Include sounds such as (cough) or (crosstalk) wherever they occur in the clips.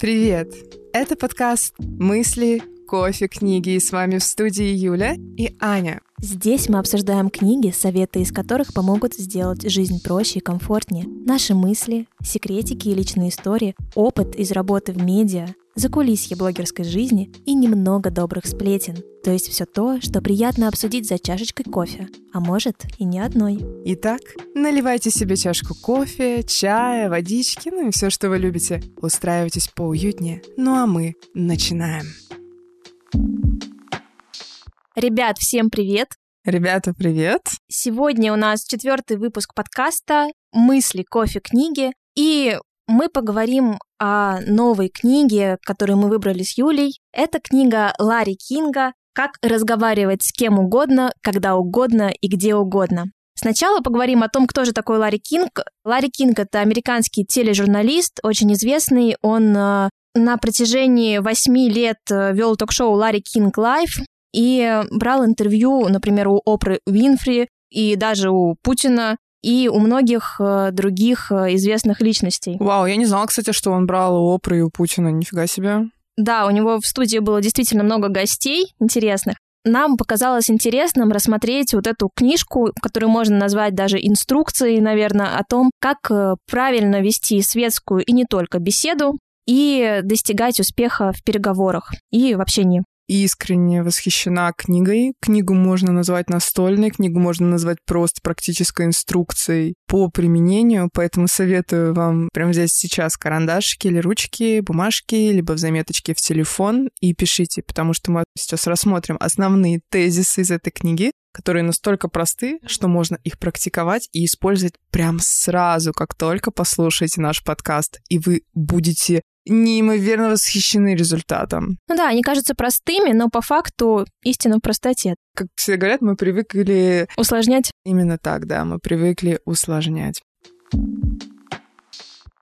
Привет! Это подкаст «Мысли, кофе, книги» и с вами в студии Юля и Аня. Здесь мы обсуждаем книги, советы из которых помогут сделать жизнь проще и комфортнее. Наши мысли, секретики и личные истории, опыт из работы в медиа, закулисье блогерской жизни и немного добрых сплетен. То есть все то, что приятно обсудить за чашечкой кофе, а может и не одной. Итак, наливайте себе чашку кофе, чая, водички, ну и все, что вы любите. Устраивайтесь поуютнее. Ну а мы начинаем. Ребят, всем привет! Ребята, привет! Сегодня у нас четвертый выпуск подкаста «Мысли, кофе, книги». И мы поговорим о новой книге, которую мы выбрали с Юлей. Это книга Ларри Кинга «Как разговаривать с кем угодно, когда угодно и где угодно». Сначала поговорим о том, кто же такой Ларри Кинг. Ларри Кинг — это американский тележурналист, очень известный. Он э, на протяжении восьми лет э, вел ток-шоу Larry King Live и брал интервью, например, у Опры Уинфри и даже у Путина и у многих э, других известных личностей. Вау, я не знала, кстати, что он брал у Опры и у Путина. Нифига себе. Да, у него в студии было действительно много гостей интересных. Нам показалось интересным рассмотреть вот эту книжку, которую можно назвать даже инструкцией, наверное, о том, как э, правильно вести светскую и не только беседу и достигать успеха в переговорах и в общении искренне восхищена книгой. Книгу можно назвать настольной, книгу можно назвать просто практической инструкцией по применению, поэтому советую вам прямо здесь сейчас карандашики или ручки, бумажки, либо в заметочке в телефон и пишите, потому что мы сейчас рассмотрим основные тезисы из этой книги, которые настолько просты, что можно их практиковать и использовать прям сразу, как только послушаете наш подкаст, и вы будете неимоверно восхищены результатом. Ну да, они кажутся простыми, но по факту истина в простоте. Как все говорят, мы привыкли... Усложнять? Именно так, да, мы привыкли усложнять.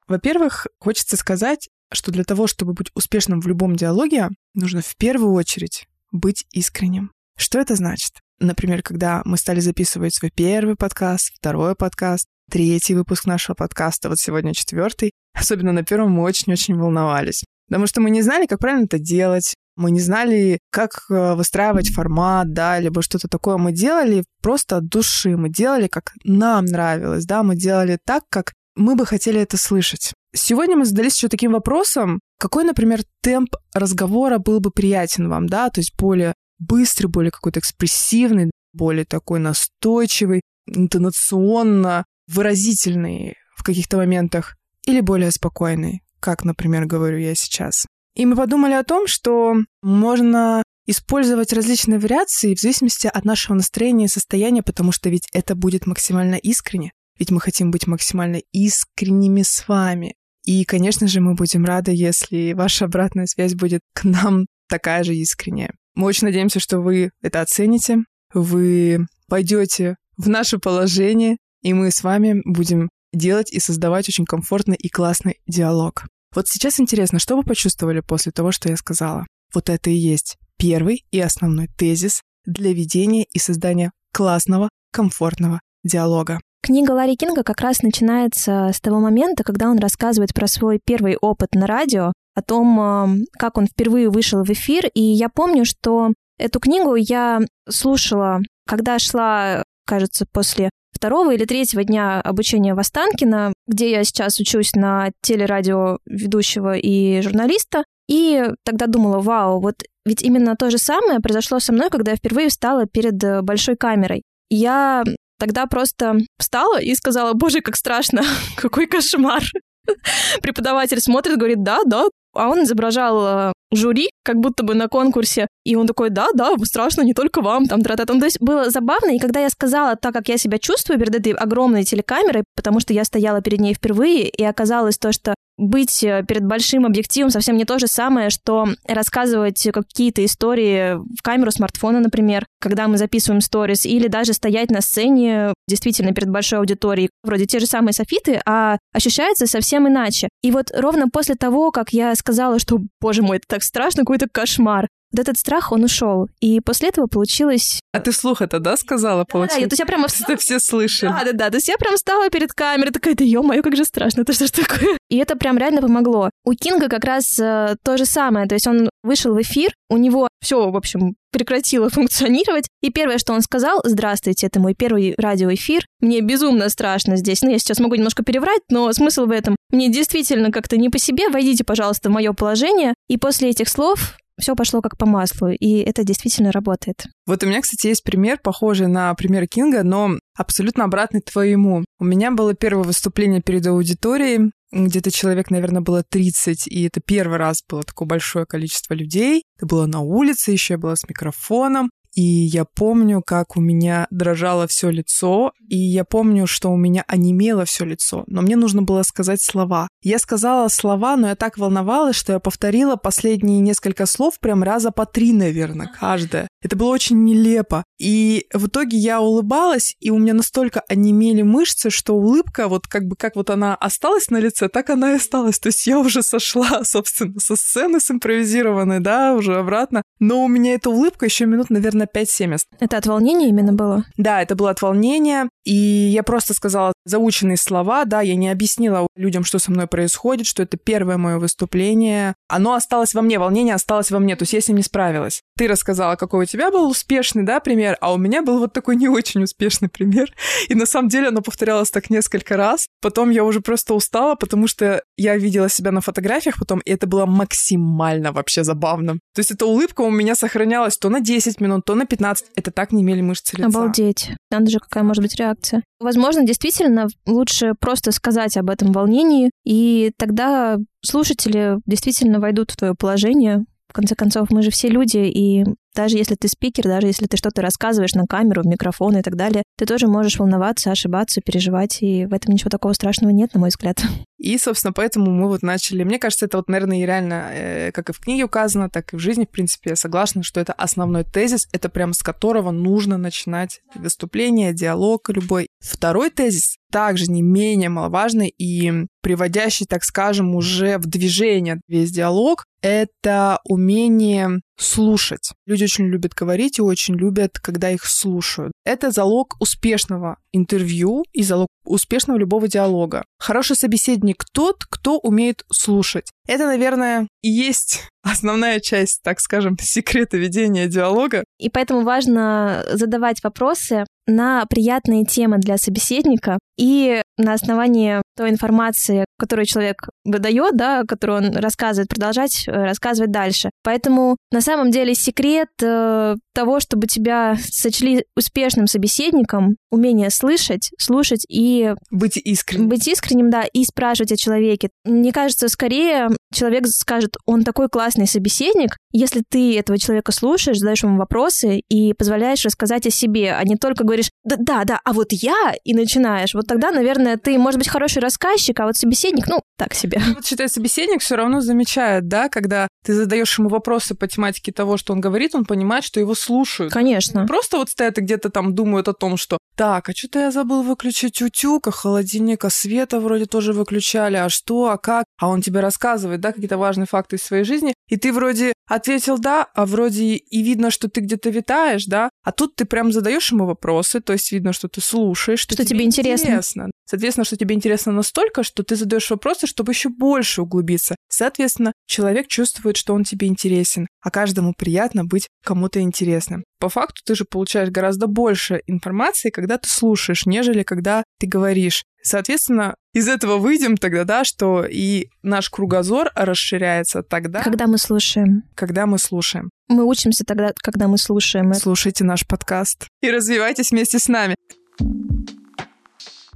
Во-первых, хочется сказать, что для того, чтобы быть успешным в любом диалоге, нужно в первую очередь быть искренним. Что это значит? Например, когда мы стали записывать свой первый подкаст, второй подкаст, третий выпуск нашего подкаста, вот сегодня четвертый. Особенно на первом мы очень-очень волновались. Потому что мы не знали, как правильно это делать, мы не знали, как э, выстраивать формат, да, либо что-то такое. Мы делали просто от души, мы делали, как нам нравилось, да, мы делали так, как мы бы хотели это слышать. Сегодня мы задались еще таким вопросом, какой, например, темп разговора был бы приятен вам, да, то есть более быстрый, более какой-то экспрессивный, более такой настойчивый, интонационно выразительный в каких-то моментах или более спокойный, как, например, говорю я сейчас. И мы подумали о том, что можно использовать различные вариации в зависимости от нашего настроения и состояния, потому что ведь это будет максимально искренне. Ведь мы хотим быть максимально искренними с вами. И, конечно же, мы будем рады, если ваша обратная связь будет к нам такая же искренняя. Мы очень надеемся, что вы это оцените, вы пойдете в наше положение, и мы с вами будем делать и создавать очень комфортный и классный диалог. Вот сейчас интересно, что вы почувствовали после того, что я сказала? Вот это и есть первый и основной тезис для ведения и создания классного, комфортного диалога. Книга Ларри Кинга как раз начинается с того момента, когда он рассказывает про свой первый опыт на радио, о том, как он впервые вышел в эфир. И я помню, что эту книгу я слушала, когда шла, кажется, после второго или третьего дня обучения в Останкино, где я сейчас учусь на телерадио ведущего и журналиста. И тогда думала, вау, вот ведь именно то же самое произошло со мной, когда я впервые встала перед э, большой камерой. Я тогда просто встала и сказала, боже, как страшно, (laughs) какой кошмар. (laughs) Преподаватель смотрит, говорит, да, да, а он изображал э, жюри, как будто бы на конкурсе, и он такой, да, да, страшно не только вам, там, тра там. То есть было забавно, и когда я сказала так, как я себя чувствую перед этой огромной телекамерой, потому что я стояла перед ней впервые, и оказалось то, что быть э, перед большим объективом совсем не то же самое, что рассказывать какие-то истории в камеру смартфона, например, когда мы записываем сторис, или даже стоять на сцене действительно перед большой аудиторией, вроде те же самые софиты, а ощущается совсем иначе. И вот ровно после того, как я сказала, что, боже мой, это так страшно, какой-то кошмар, вот этот страх, он ушел. И после этого получилось... А ты вслух это, да, сказала, получается? Да, то есть я прямо... Это все слышали. Да, да, да. То есть я прям встала перед камерой, такая, да ё-моё, как же страшно, это что ж такое? И это прям реально помогло. У Кинга как раз э, то же самое. То есть он вышел в эфир, у него все, в общем, прекратило (laughs) функционировать. И первое, что он сказал, здравствуйте, это мой первый радиоэфир. Мне безумно страшно здесь. Ну, я сейчас могу немножко переврать, но смысл в этом. Мне действительно как-то не по себе. Войдите, пожалуйста, в мое положение. И после этих слов все пошло как по маслу, и это действительно работает. Вот у меня, кстати, есть пример, похожий на пример Кинга, но абсолютно обратный твоему. У меня было первое выступление перед аудиторией, где-то человек, наверное, было 30, и это первый раз было такое большое количество людей. Это было на улице, еще я была с микрофоном. И я помню, как у меня дрожало все лицо, и я помню, что у меня онемело все лицо, но мне нужно было сказать слова. Я сказала слова, но я так волновалась, что я повторила последние несколько слов прям раза по три, наверное, каждое. Это было очень нелепо. И в итоге я улыбалась, и у меня настолько онемели мышцы, что улыбка, вот как бы как вот она осталась на лице, так она и осталась. То есть я уже сошла, (laughs) собственно, со сцены с импровизированной, да, уже обратно. Но у меня эта улыбка еще минут, наверное, 5-7. Это от волнения именно было? Да, это было от волнения. И я просто сказала заученные слова, да, я не объяснила людям, что со мной происходит, что это первое мое выступление. Оно осталось во мне, волнение осталось во мне, то есть я с ним не справилась. Ты рассказала, какой у тебя был успешный, да, пример, а у меня был вот такой не очень успешный пример. И на самом деле оно повторялось так несколько раз. Потом я уже просто устала, потому что я видела себя на фотографиях потом, и это было максимально вообще забавно. То есть эта улыбка у меня сохранялась то на 10 минут, то на 15. Это так не имели мышцы лица. Обалдеть. Надо же, какая может быть реакция. Возможно, действительно лучше просто сказать об этом волнении, и тогда слушатели действительно войдут в твое положение, в конце концов, мы же все люди, и даже если ты спикер, даже если ты что-то рассказываешь на камеру, в микрофон и так далее, ты тоже можешь волноваться, ошибаться, переживать, и в этом ничего такого страшного нет, на мой взгляд. (laughs) И, собственно, поэтому мы вот начали. Мне кажется, это вот, наверное, реально, э, как и в книге указано, так и в жизни, в принципе, я согласна, что это основной тезис, это прямо с которого нужно начинать выступление, диалог любой. Второй тезис также не менее маловажный и приводящий, так скажем, уже в движение весь диалог, это умение слушать. Люди очень любят говорить и очень любят, когда их слушают. Это залог успешного интервью и залог успешного любого диалога. Хороший собеседник тот, кто умеет слушать. Это, наверное, и есть основная часть, так скажем, (laughs) секрета ведения диалога. И поэтому важно задавать вопросы на приятные темы для собеседника и на основании той информации, которую человек выдает, да, которую он рассказывает, продолжать э, рассказывать дальше. Поэтому на самом деле секрет э, того, чтобы тебя сочли успешным собеседником, умение слышать, слушать и... Быть искренним. Быть искренним, да, и спрашивать о человеке. Мне кажется, скорее человек скажет, он такой классный собеседник, если ты этого человека слушаешь, задаешь ему вопросы и позволяешь рассказать о себе, а не только говоришь, да, да, да, а вот я, и начинаешь. Вот тогда, наверное, ты, может быть, хороший рассказчик, а вот собеседник, ну, так себе. Вот считай, собеседник все равно замечает, да, когда ты задаешь ему вопросы по тематике того, что он говорит, он понимает, что его слушают. Конечно. Просто вот стоят и где-то там думают о том, что так, а что-то я забыл выключить утюг, а холодильник, а света вроде тоже выключали, а что, а как? А он тебе рассказывает, да, какие-то важные факты из своей жизни, и ты вроде ответил да, а вроде и видно, что ты где-то витаешь, да, а тут ты прям задаешь ему вопросы, то есть видно, что ты слушаешь, что, что тебе, тебе интересно. интересно. Соответственно, что тебе интересно настолько, что ты задаешь вопросы, чтобы еще больше углубиться. Соответственно, человек чувствует, что он тебе интересен, а каждому приятно быть кому-то интересным. По факту ты же получаешь гораздо больше информации, когда ты слушаешь, нежели когда ты говоришь. Соответственно, из этого выйдем тогда, да, что и наш кругозор расширяется тогда... Когда мы слушаем. Когда мы слушаем. Мы учимся тогда, когда мы слушаем. Слушайте наш подкаст и развивайтесь вместе с нами.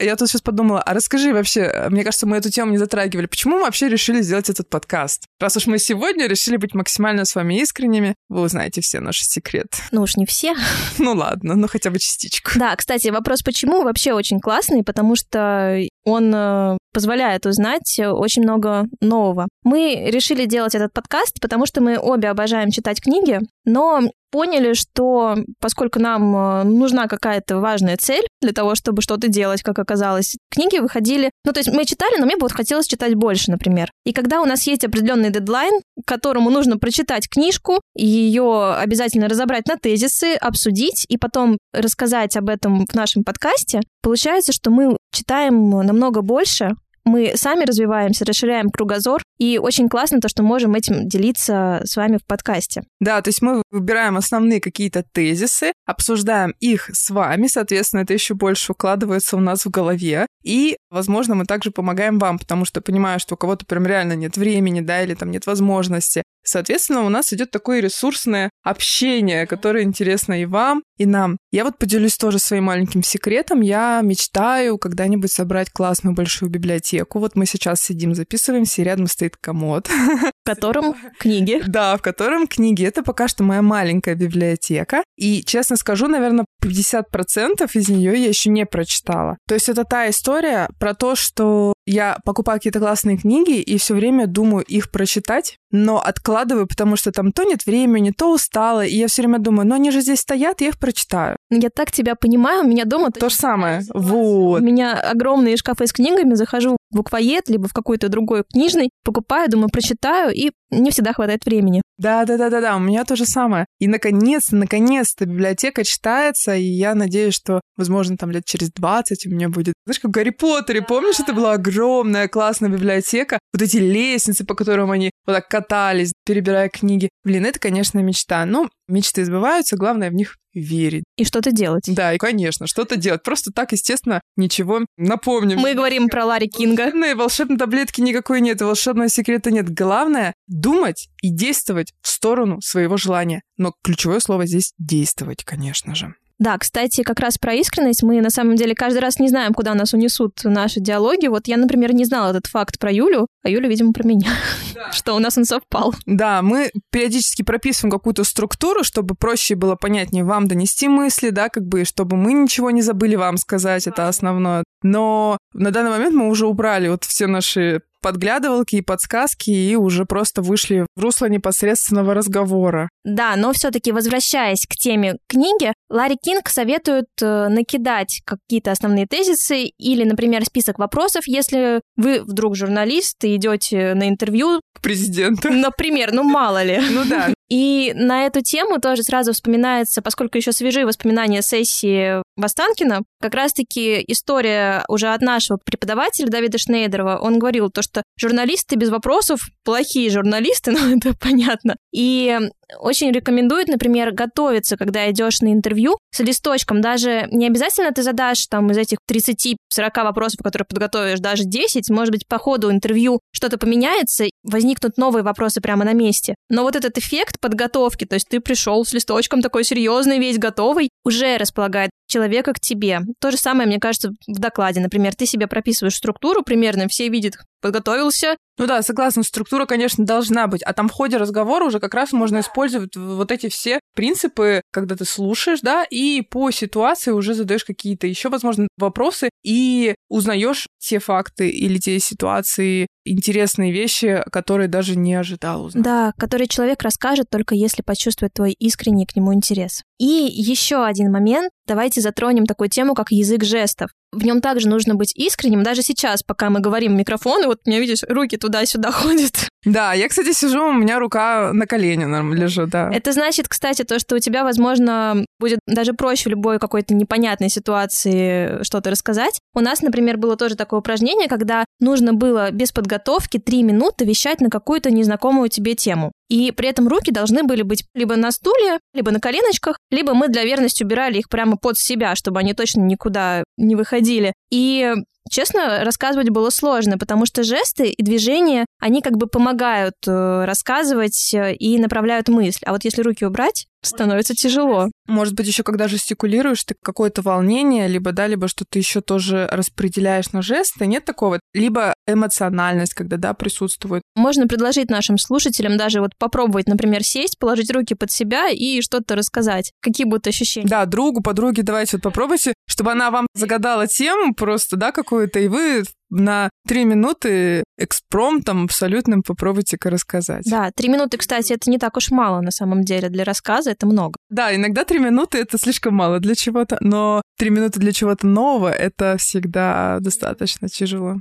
Я тут сейчас подумала, а расскажи вообще, мне кажется, мы эту тему не затрагивали, почему мы вообще решили сделать этот подкаст? Раз уж мы сегодня решили быть максимально с вами искренними, вы узнаете все наши секреты. Ну уж не все. (laughs) Ну ладно, ну хотя бы частичку. Да, кстати, вопрос почему вообще очень классный, потому что он э, позволяет узнать очень много нового. Мы решили делать этот подкаст, потому что мы обе обожаем читать книги, но поняли, что поскольку нам э, нужна какая-то важная цель для того, чтобы что-то делать, как оказалось, книги выходили... Ну, то есть мы читали, но мне бы вот хотелось читать больше, например. И когда у нас есть определенный дедлайн, которому нужно прочитать книжку, ее обязательно разобрать на тезисы, обсудить и потом рассказать об этом в нашем подкасте, получается, что мы читаем намного больше, мы сами развиваемся, расширяем кругозор, и очень классно то, что можем этим делиться с вами в подкасте. Да, то есть мы выбираем основные какие-то тезисы, обсуждаем их с вами, соответственно, это еще больше укладывается у нас в голове, и, возможно, мы также помогаем вам, потому что понимаю, что у кого-то прям реально нет времени, да, или там нет возможности. Соответственно, у нас идет такое ресурсное общение, которое интересно и вам, и нам. Я вот поделюсь тоже своим маленьким секретом. Я мечтаю когда-нибудь собрать классную большую библиотеку. Вот мы сейчас сидим, записываемся, и рядом стоит комод. В котором книги. (laughs) Да, в котором книги. Это пока что моя маленькая библиотека. И, честно скажу, наверное, 50% из нее я еще не прочитала. То есть это та история про то, что я покупаю какие-то классные книги и все время думаю их прочитать, но откладываю, потому что там то нет времени, то устала, и я все время думаю, ну они же здесь стоят, я их прочитаю. Я так тебя понимаю, у меня дома то же самое. Вот. У меня огромные шкафы с книгами, захожу в буквоед, либо в какой-то другой книжный, покупаю, думаю, прочитаю, и не всегда хватает времени. Да, да, да, да, да, у меня то же самое. И наконец-то, наконец-то библиотека читается, и я надеюсь, что, возможно, там лет через 20 у меня будет, знаешь, как в Гарри Поттере, помнишь, это была огромная классная библиотека, вот эти лестницы, по которым они вот так катались, перебирая книги. Блин, это, конечно, мечта. Ну, мечты сбываются, главное в них верить. И что-то делать. Да, и, конечно, что-то делать. Просто так, естественно, ничего. Напомним. Мы говорим про Ларри Кинга. Волшебной, волшебной таблетки никакой нет, волшебного секрета нет. Главное — думать и действовать в сторону своего желания. Но ключевое слово здесь — действовать, конечно же. Да, кстати, как раз про искренность мы на самом деле каждый раз не знаем, куда нас унесут наши диалоги. Вот я, например, не знала этот факт про Юлю, а Юля, видимо, про меня, да. (laughs) что у нас он совпал. Да, мы периодически прописываем какую-то структуру, чтобы проще было понятнее вам донести мысли, да, как бы, чтобы мы ничего не забыли вам сказать, это основное. Но на данный момент мы уже убрали вот все наши подглядывалки и подсказки и уже просто вышли в русло непосредственного разговора. Да, но все-таки возвращаясь к теме книги, Ларри Кинг советует э, накидать какие-то основные тезисы или, например, список вопросов, если вы вдруг журналист и идете на интервью к президенту. Например, ну мало ли. Ну да. И на эту тему тоже сразу вспоминается, поскольку еще свежие воспоминания сессии Востанкина, как раз-таки история уже от нашего преподавателя Давида Шнейдерова. Он говорил то, что журналисты без вопросов плохие журналисты, (laughs) ну это понятно. И очень рекомендуют, например, готовиться, когда идешь на интервью с листочком. Даже не обязательно ты задашь там из этих 30-40 вопросов, которые подготовишь, даже 10. Может быть, по ходу интервью что-то поменяется, возникнут новые вопросы прямо на месте. Но вот этот эффект подготовки, то есть ты пришел с листочком такой серьезный, весь готовый, уже располагает человека к тебе. То же самое, мне кажется, в докладе. Например, ты себе прописываешь структуру примерно, все видят, подготовился. Ну да, согласна, структура, конечно, должна быть. А там в ходе разговора уже как раз можно использовать вот эти все принципы, когда ты слушаешь, да, и по ситуации уже задаешь какие-то еще, возможно, вопросы и узнаешь те факты или те ситуации, интересные вещи, которые даже не ожидал узнать. Да, которые человек расскажет только если почувствует твой искренний к нему интерес. И еще один момент. Давайте затронем такую тему, как язык жестов. В нем также нужно быть искренним. Даже сейчас, пока мы говорим в микрофон, и вот мне, видишь, руки туда-сюда (laughs) ходят. Да, я, кстати, сижу, у меня рука на колене лежит, да. Это значит, кстати, то, что у тебя, возможно, будет даже проще в любой какой-то непонятной ситуации что-то рассказать. У нас, например, было тоже такое упражнение, когда нужно было без подготовки три минуты вещать на какую-то незнакомую тебе тему. И при этом руки должны были быть либо на стуле, либо на коленочках, либо мы для верности убирали их прямо под себя, чтобы они точно никуда не выходили. И Честно, рассказывать было сложно, потому что жесты и движения, они как бы помогают э, рассказывать э, и направляют мысль. А вот если руки убрать, становится тяжело. Может быть, еще когда жестикулируешь, ты какое-то волнение, либо да, либо что ты еще тоже распределяешь на жесты. Нет такого? Либо эмоциональность, когда да, присутствует. Можно предложить нашим слушателям даже вот попробовать, например, сесть, положить руки под себя и что-то рассказать. Какие будут ощущения? Да, другу, подруге давайте вот попробуйте, чтобы она вам загадала тему просто, да, какую-то, и вы на три минуты экспромтом абсолютным попробуйте-ка рассказать. Да, три минуты, кстати, это не так уж мало на самом деле. Для рассказа это много. Да, иногда три минуты это слишком мало для чего-то, но три минуты для чего-то нового это всегда достаточно тяжело.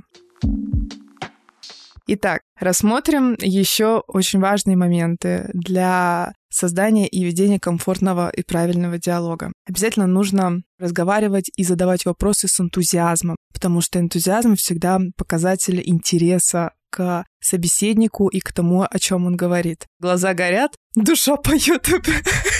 Итак, рассмотрим еще очень важные моменты для создания и ведения комфортного и правильного диалога. Обязательно нужно разговаривать и задавать вопросы с энтузиазмом, потому что энтузиазм всегда показатель интереса к собеседнику и к тому, о чем он говорит. Глаза горят, душа поет. (laughs)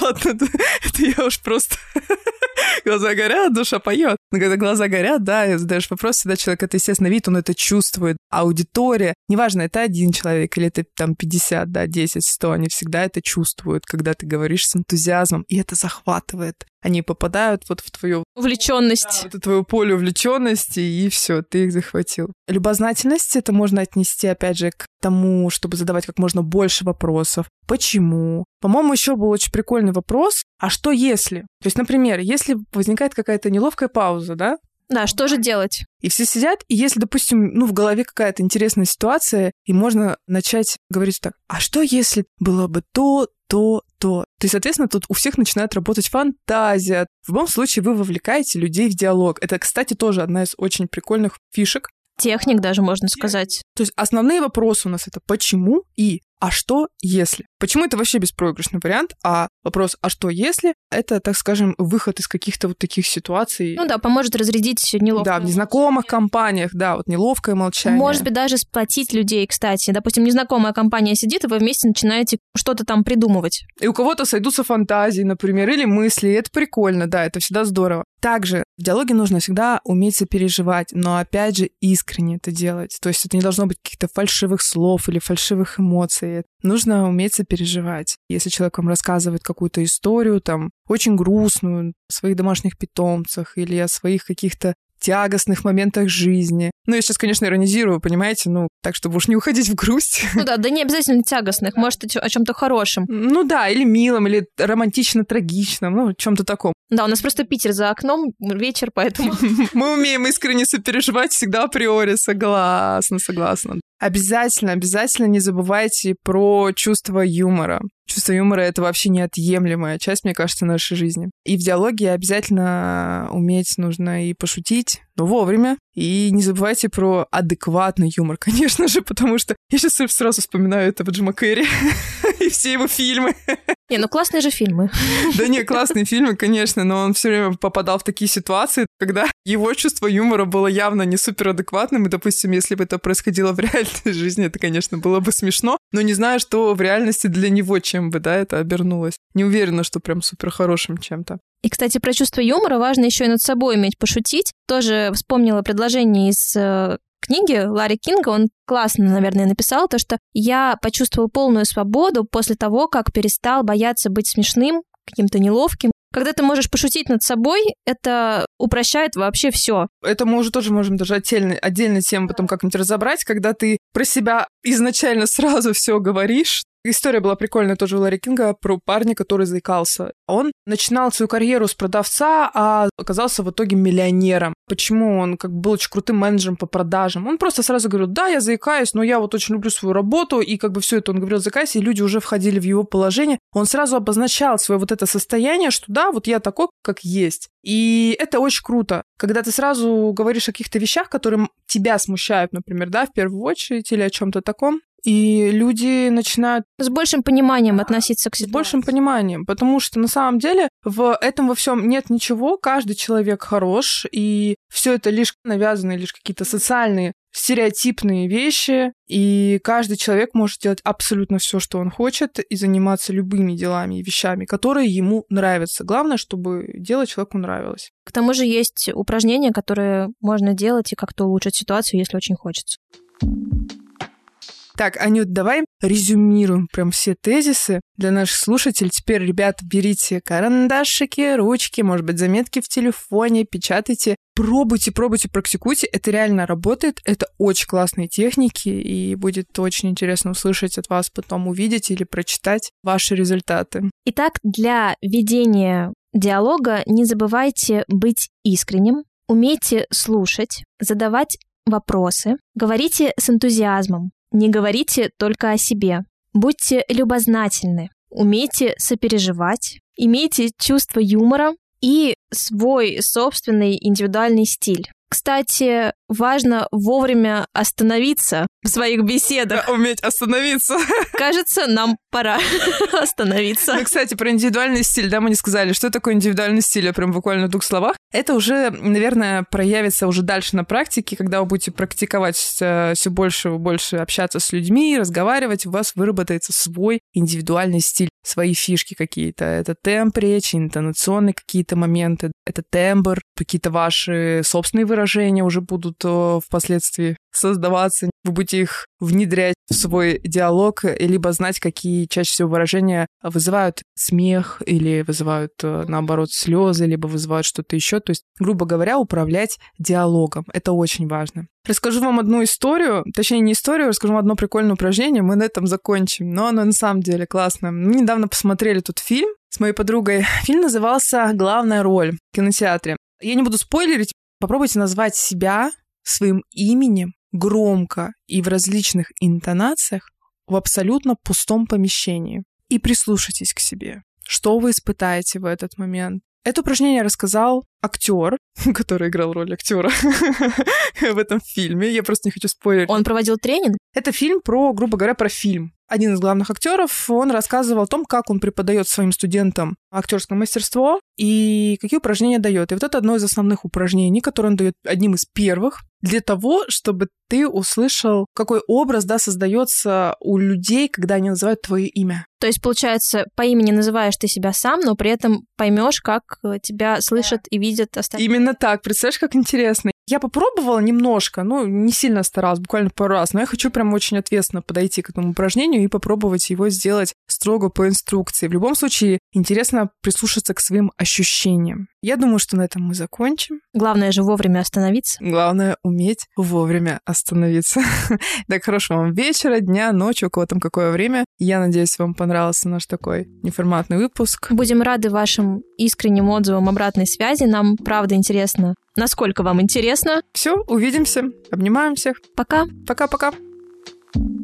Ладно, (laughs) это я уж просто (laughs) глаза горят, душа поет. Но когда глаза горят, да, задаешь вопрос, всегда человек это, естественно, видит, он это чувствует. Аудитория, неважно, это один человек или это там 50, да, 10, 100, они всегда это чувствуют, когда ты говоришь с энтузиазмом, и это захватывает они попадают вот в твою увлеченность, да, вот твое поле увлеченности, и все, ты их захватил. Любознательность это можно отнести, опять же, к тому, чтобы задавать как можно больше вопросов. Почему? По-моему, еще был очень прикольный вопрос. А что если? То есть, например, если возникает какая-то неловкая пауза, да? Да, что же делать? И все сидят, и если, допустим, ну, в голове какая-то интересная ситуация, и можно начать говорить так, а что если было бы то, то, то. То есть, соответственно, тут у всех начинает работать фантазия. В любом случае вы вовлекаете людей в диалог. Это, кстати, тоже одна из очень прикольных фишек. Техник даже, можно сказать. То есть основные вопросы у нас это почему и а что если? Почему это вообще беспроигрышный вариант? А вопрос «а что если?» — это, так скажем, выход из каких-то вот таких ситуаций. Ну да, поможет разрядить неловкое Да, в незнакомых компаниях, да, вот неловкое молчание. Может быть, даже сплотить людей, кстати. Допустим, незнакомая компания сидит, и вы вместе начинаете что-то там придумывать. И у кого-то сойдутся фантазии, например, или мысли, и это прикольно, да, это всегда здорово. Также в диалоге нужно всегда уметь сопереживать, но опять же искренне это делать. То есть это не должно быть каких-то фальшивых слов или фальшивых эмоций. Нужно уметь сопереживать. Если человек вам рассказывает какую-то историю, там, очень грустную, о своих домашних питомцах или о своих каких-то тягостных моментах жизни. Ну, я сейчас, конечно, иронизирую, понимаете, ну, так, чтобы уж не уходить в грусть. Ну да, да не обязательно тягостных, может, о чем-то хорошем. Ну да, или милом, или романтично-трагичном, ну, чем-то таком. Да, у нас просто Питер за окном, вечер, поэтому... (laughs) Мы умеем искренне сопереживать всегда априори, согласна, согласна. Обязательно, обязательно не забывайте про чувство юмора. Чувство юмора — это вообще неотъемлемая часть, мне кажется, нашей жизни. И в диалоге обязательно уметь нужно и пошутить, но вовремя. И не забывайте про адекватный юмор, (laughs) конечно же, потому что я сейчас сразу вспоминаю этого Джима Керри (laughs) (laughs) и все его фильмы. Не, ну классные же фильмы. (laughs) Да не, классные фильмы, конечно, но он все время попадал в такие ситуации, когда его чувство юмора было явно не суперадекватным, и, допустим, если бы это происходило в (laughs) реальной жизни, это, конечно, было бы смешно, но не знаю, что в реальности для него чем бы, да, это обернулось. Не уверена, что прям супер хорошим чем-то. И, кстати, про чувство юмора важно еще и над собой уметь пошутить. Тоже вспомнила предложение из книги Ларри Кинга, он классно, наверное, написал то, что я почувствовал полную свободу после того, как перестал бояться быть смешным, каким-то неловким. Когда ты можешь пошутить над собой, это упрощает вообще все. Это мы уже тоже можем даже отдельно, отдельно тему потом как-нибудь разобрать, когда ты про себя изначально сразу все говоришь, История была прикольная тоже у Ларри Кинга про парня, который заикался. Он начинал свою карьеру с продавца, а оказался в итоге миллионером. Почему он как бы был очень крутым менеджером по продажам? Он просто сразу говорил, да, я заикаюсь, но я вот очень люблю свою работу, и как бы все это он говорил заикаясь, и люди уже входили в его положение. Он сразу обозначал свое вот это состояние, что да, вот я такой, как есть. И это очень круто, когда ты сразу говоришь о каких-то вещах, которые тебя смущают, например, да, в первую очередь, или о чем-то таком, и люди начинают... С большим пониманием относиться к ситуации. С большим пониманием, потому что на самом деле в этом во всем нет ничего, каждый человек хорош, и все это лишь навязанные, лишь какие-то социальные стереотипные вещи, и каждый человек может делать абсолютно все, что он хочет, и заниматься любыми делами и вещами, которые ему нравятся. Главное, чтобы дело человеку нравилось. К тому же есть упражнения, которые можно делать и как-то улучшить ситуацию, если очень хочется. Так, Анют, давай резюмируем прям все тезисы для наших слушателей. Теперь, ребята, берите карандашики, ручки, может быть, заметки в телефоне, печатайте. Пробуйте, пробуйте, практикуйте. Это реально работает. Это очень классные техники, и будет очень интересно услышать от вас потом увидеть или прочитать ваши результаты. Итак, для ведения диалога не забывайте быть искренним, умейте слушать, задавать вопросы, говорите с энтузиазмом, не говорите только о себе, будьте любознательны, умейте сопереживать, имейте чувство юмора и свой собственный индивидуальный стиль. Кстати, важно вовремя остановиться в своих беседах. (laughs) Уметь остановиться. (laughs) Кажется, нам пора (laughs) остановиться. Ну, кстати, про индивидуальный стиль, да, мы не сказали, что такое индивидуальный стиль, я прям буквально в двух словах. Это уже, наверное, проявится уже дальше на практике, когда вы будете практиковать все больше и больше общаться с людьми, разговаривать, у вас выработается свой индивидуальный стиль, свои фишки какие-то. Это темп речи, интонационные какие-то моменты, это тембр, какие-то ваши собственные выражения уже будут э, впоследствии создаваться. Вы будете их внедрять в свой диалог, либо знать, какие чаще всего выражения вызывают смех или вызывают, э, наоборот, слезы, либо вызывают что-то еще. То есть, грубо говоря, управлять диалогом. Это очень важно. Расскажу вам одну историю, точнее не историю, расскажу вам одно прикольное упражнение, мы на этом закончим, но оно на самом деле классное. Мы недавно посмотрели тут фильм с моей подругой. Фильм назывался «Главная роль» в кинотеатре. Я не буду спойлерить, попробуйте назвать себя своим именем громко и в различных интонациях в абсолютно пустом помещении. И прислушайтесь к себе. Что вы испытаете в этот момент? Это упражнение рассказал актер, (laughs) который играл роль актера (laughs) в этом фильме. Я просто не хочу спойлерить. Он проводил тренинг? Это фильм про, грубо говоря, про фильм. Один из главных актеров, он рассказывал о том, как он преподает своим студентам актерское мастерство и какие упражнения дает. И вот это одно из основных упражнений, которое он дает одним из первых для того, чтобы ты услышал, какой образ да, создается у людей, когда они называют твое имя. То есть, получается, по имени называешь ты себя сам, но при этом поймешь, как тебя слышат и видят остальные. Именно так. Представляешь, как интересно. Я попробовала немножко, ну, не сильно старалась, буквально пару раз, но я хочу прям очень ответственно подойти к этому упражнению и попробовать его сделать строго по инструкции. В любом случае, интересно прислушаться к своим ощущениям. Я думаю, что на этом мы закончим. Главное же вовремя остановиться. Главное уметь вовремя остановиться. (laughs) Так, хорошего вам вечера, дня, ночи, у кого там какое время. Я надеюсь, вам понравился наш такой неформатный выпуск. Будем рады вашим искренним отзывам обратной связи. Нам правда интересно Насколько вам интересно? Все, увидимся. Обнимаем всех. Пока. Пока-пока. thank you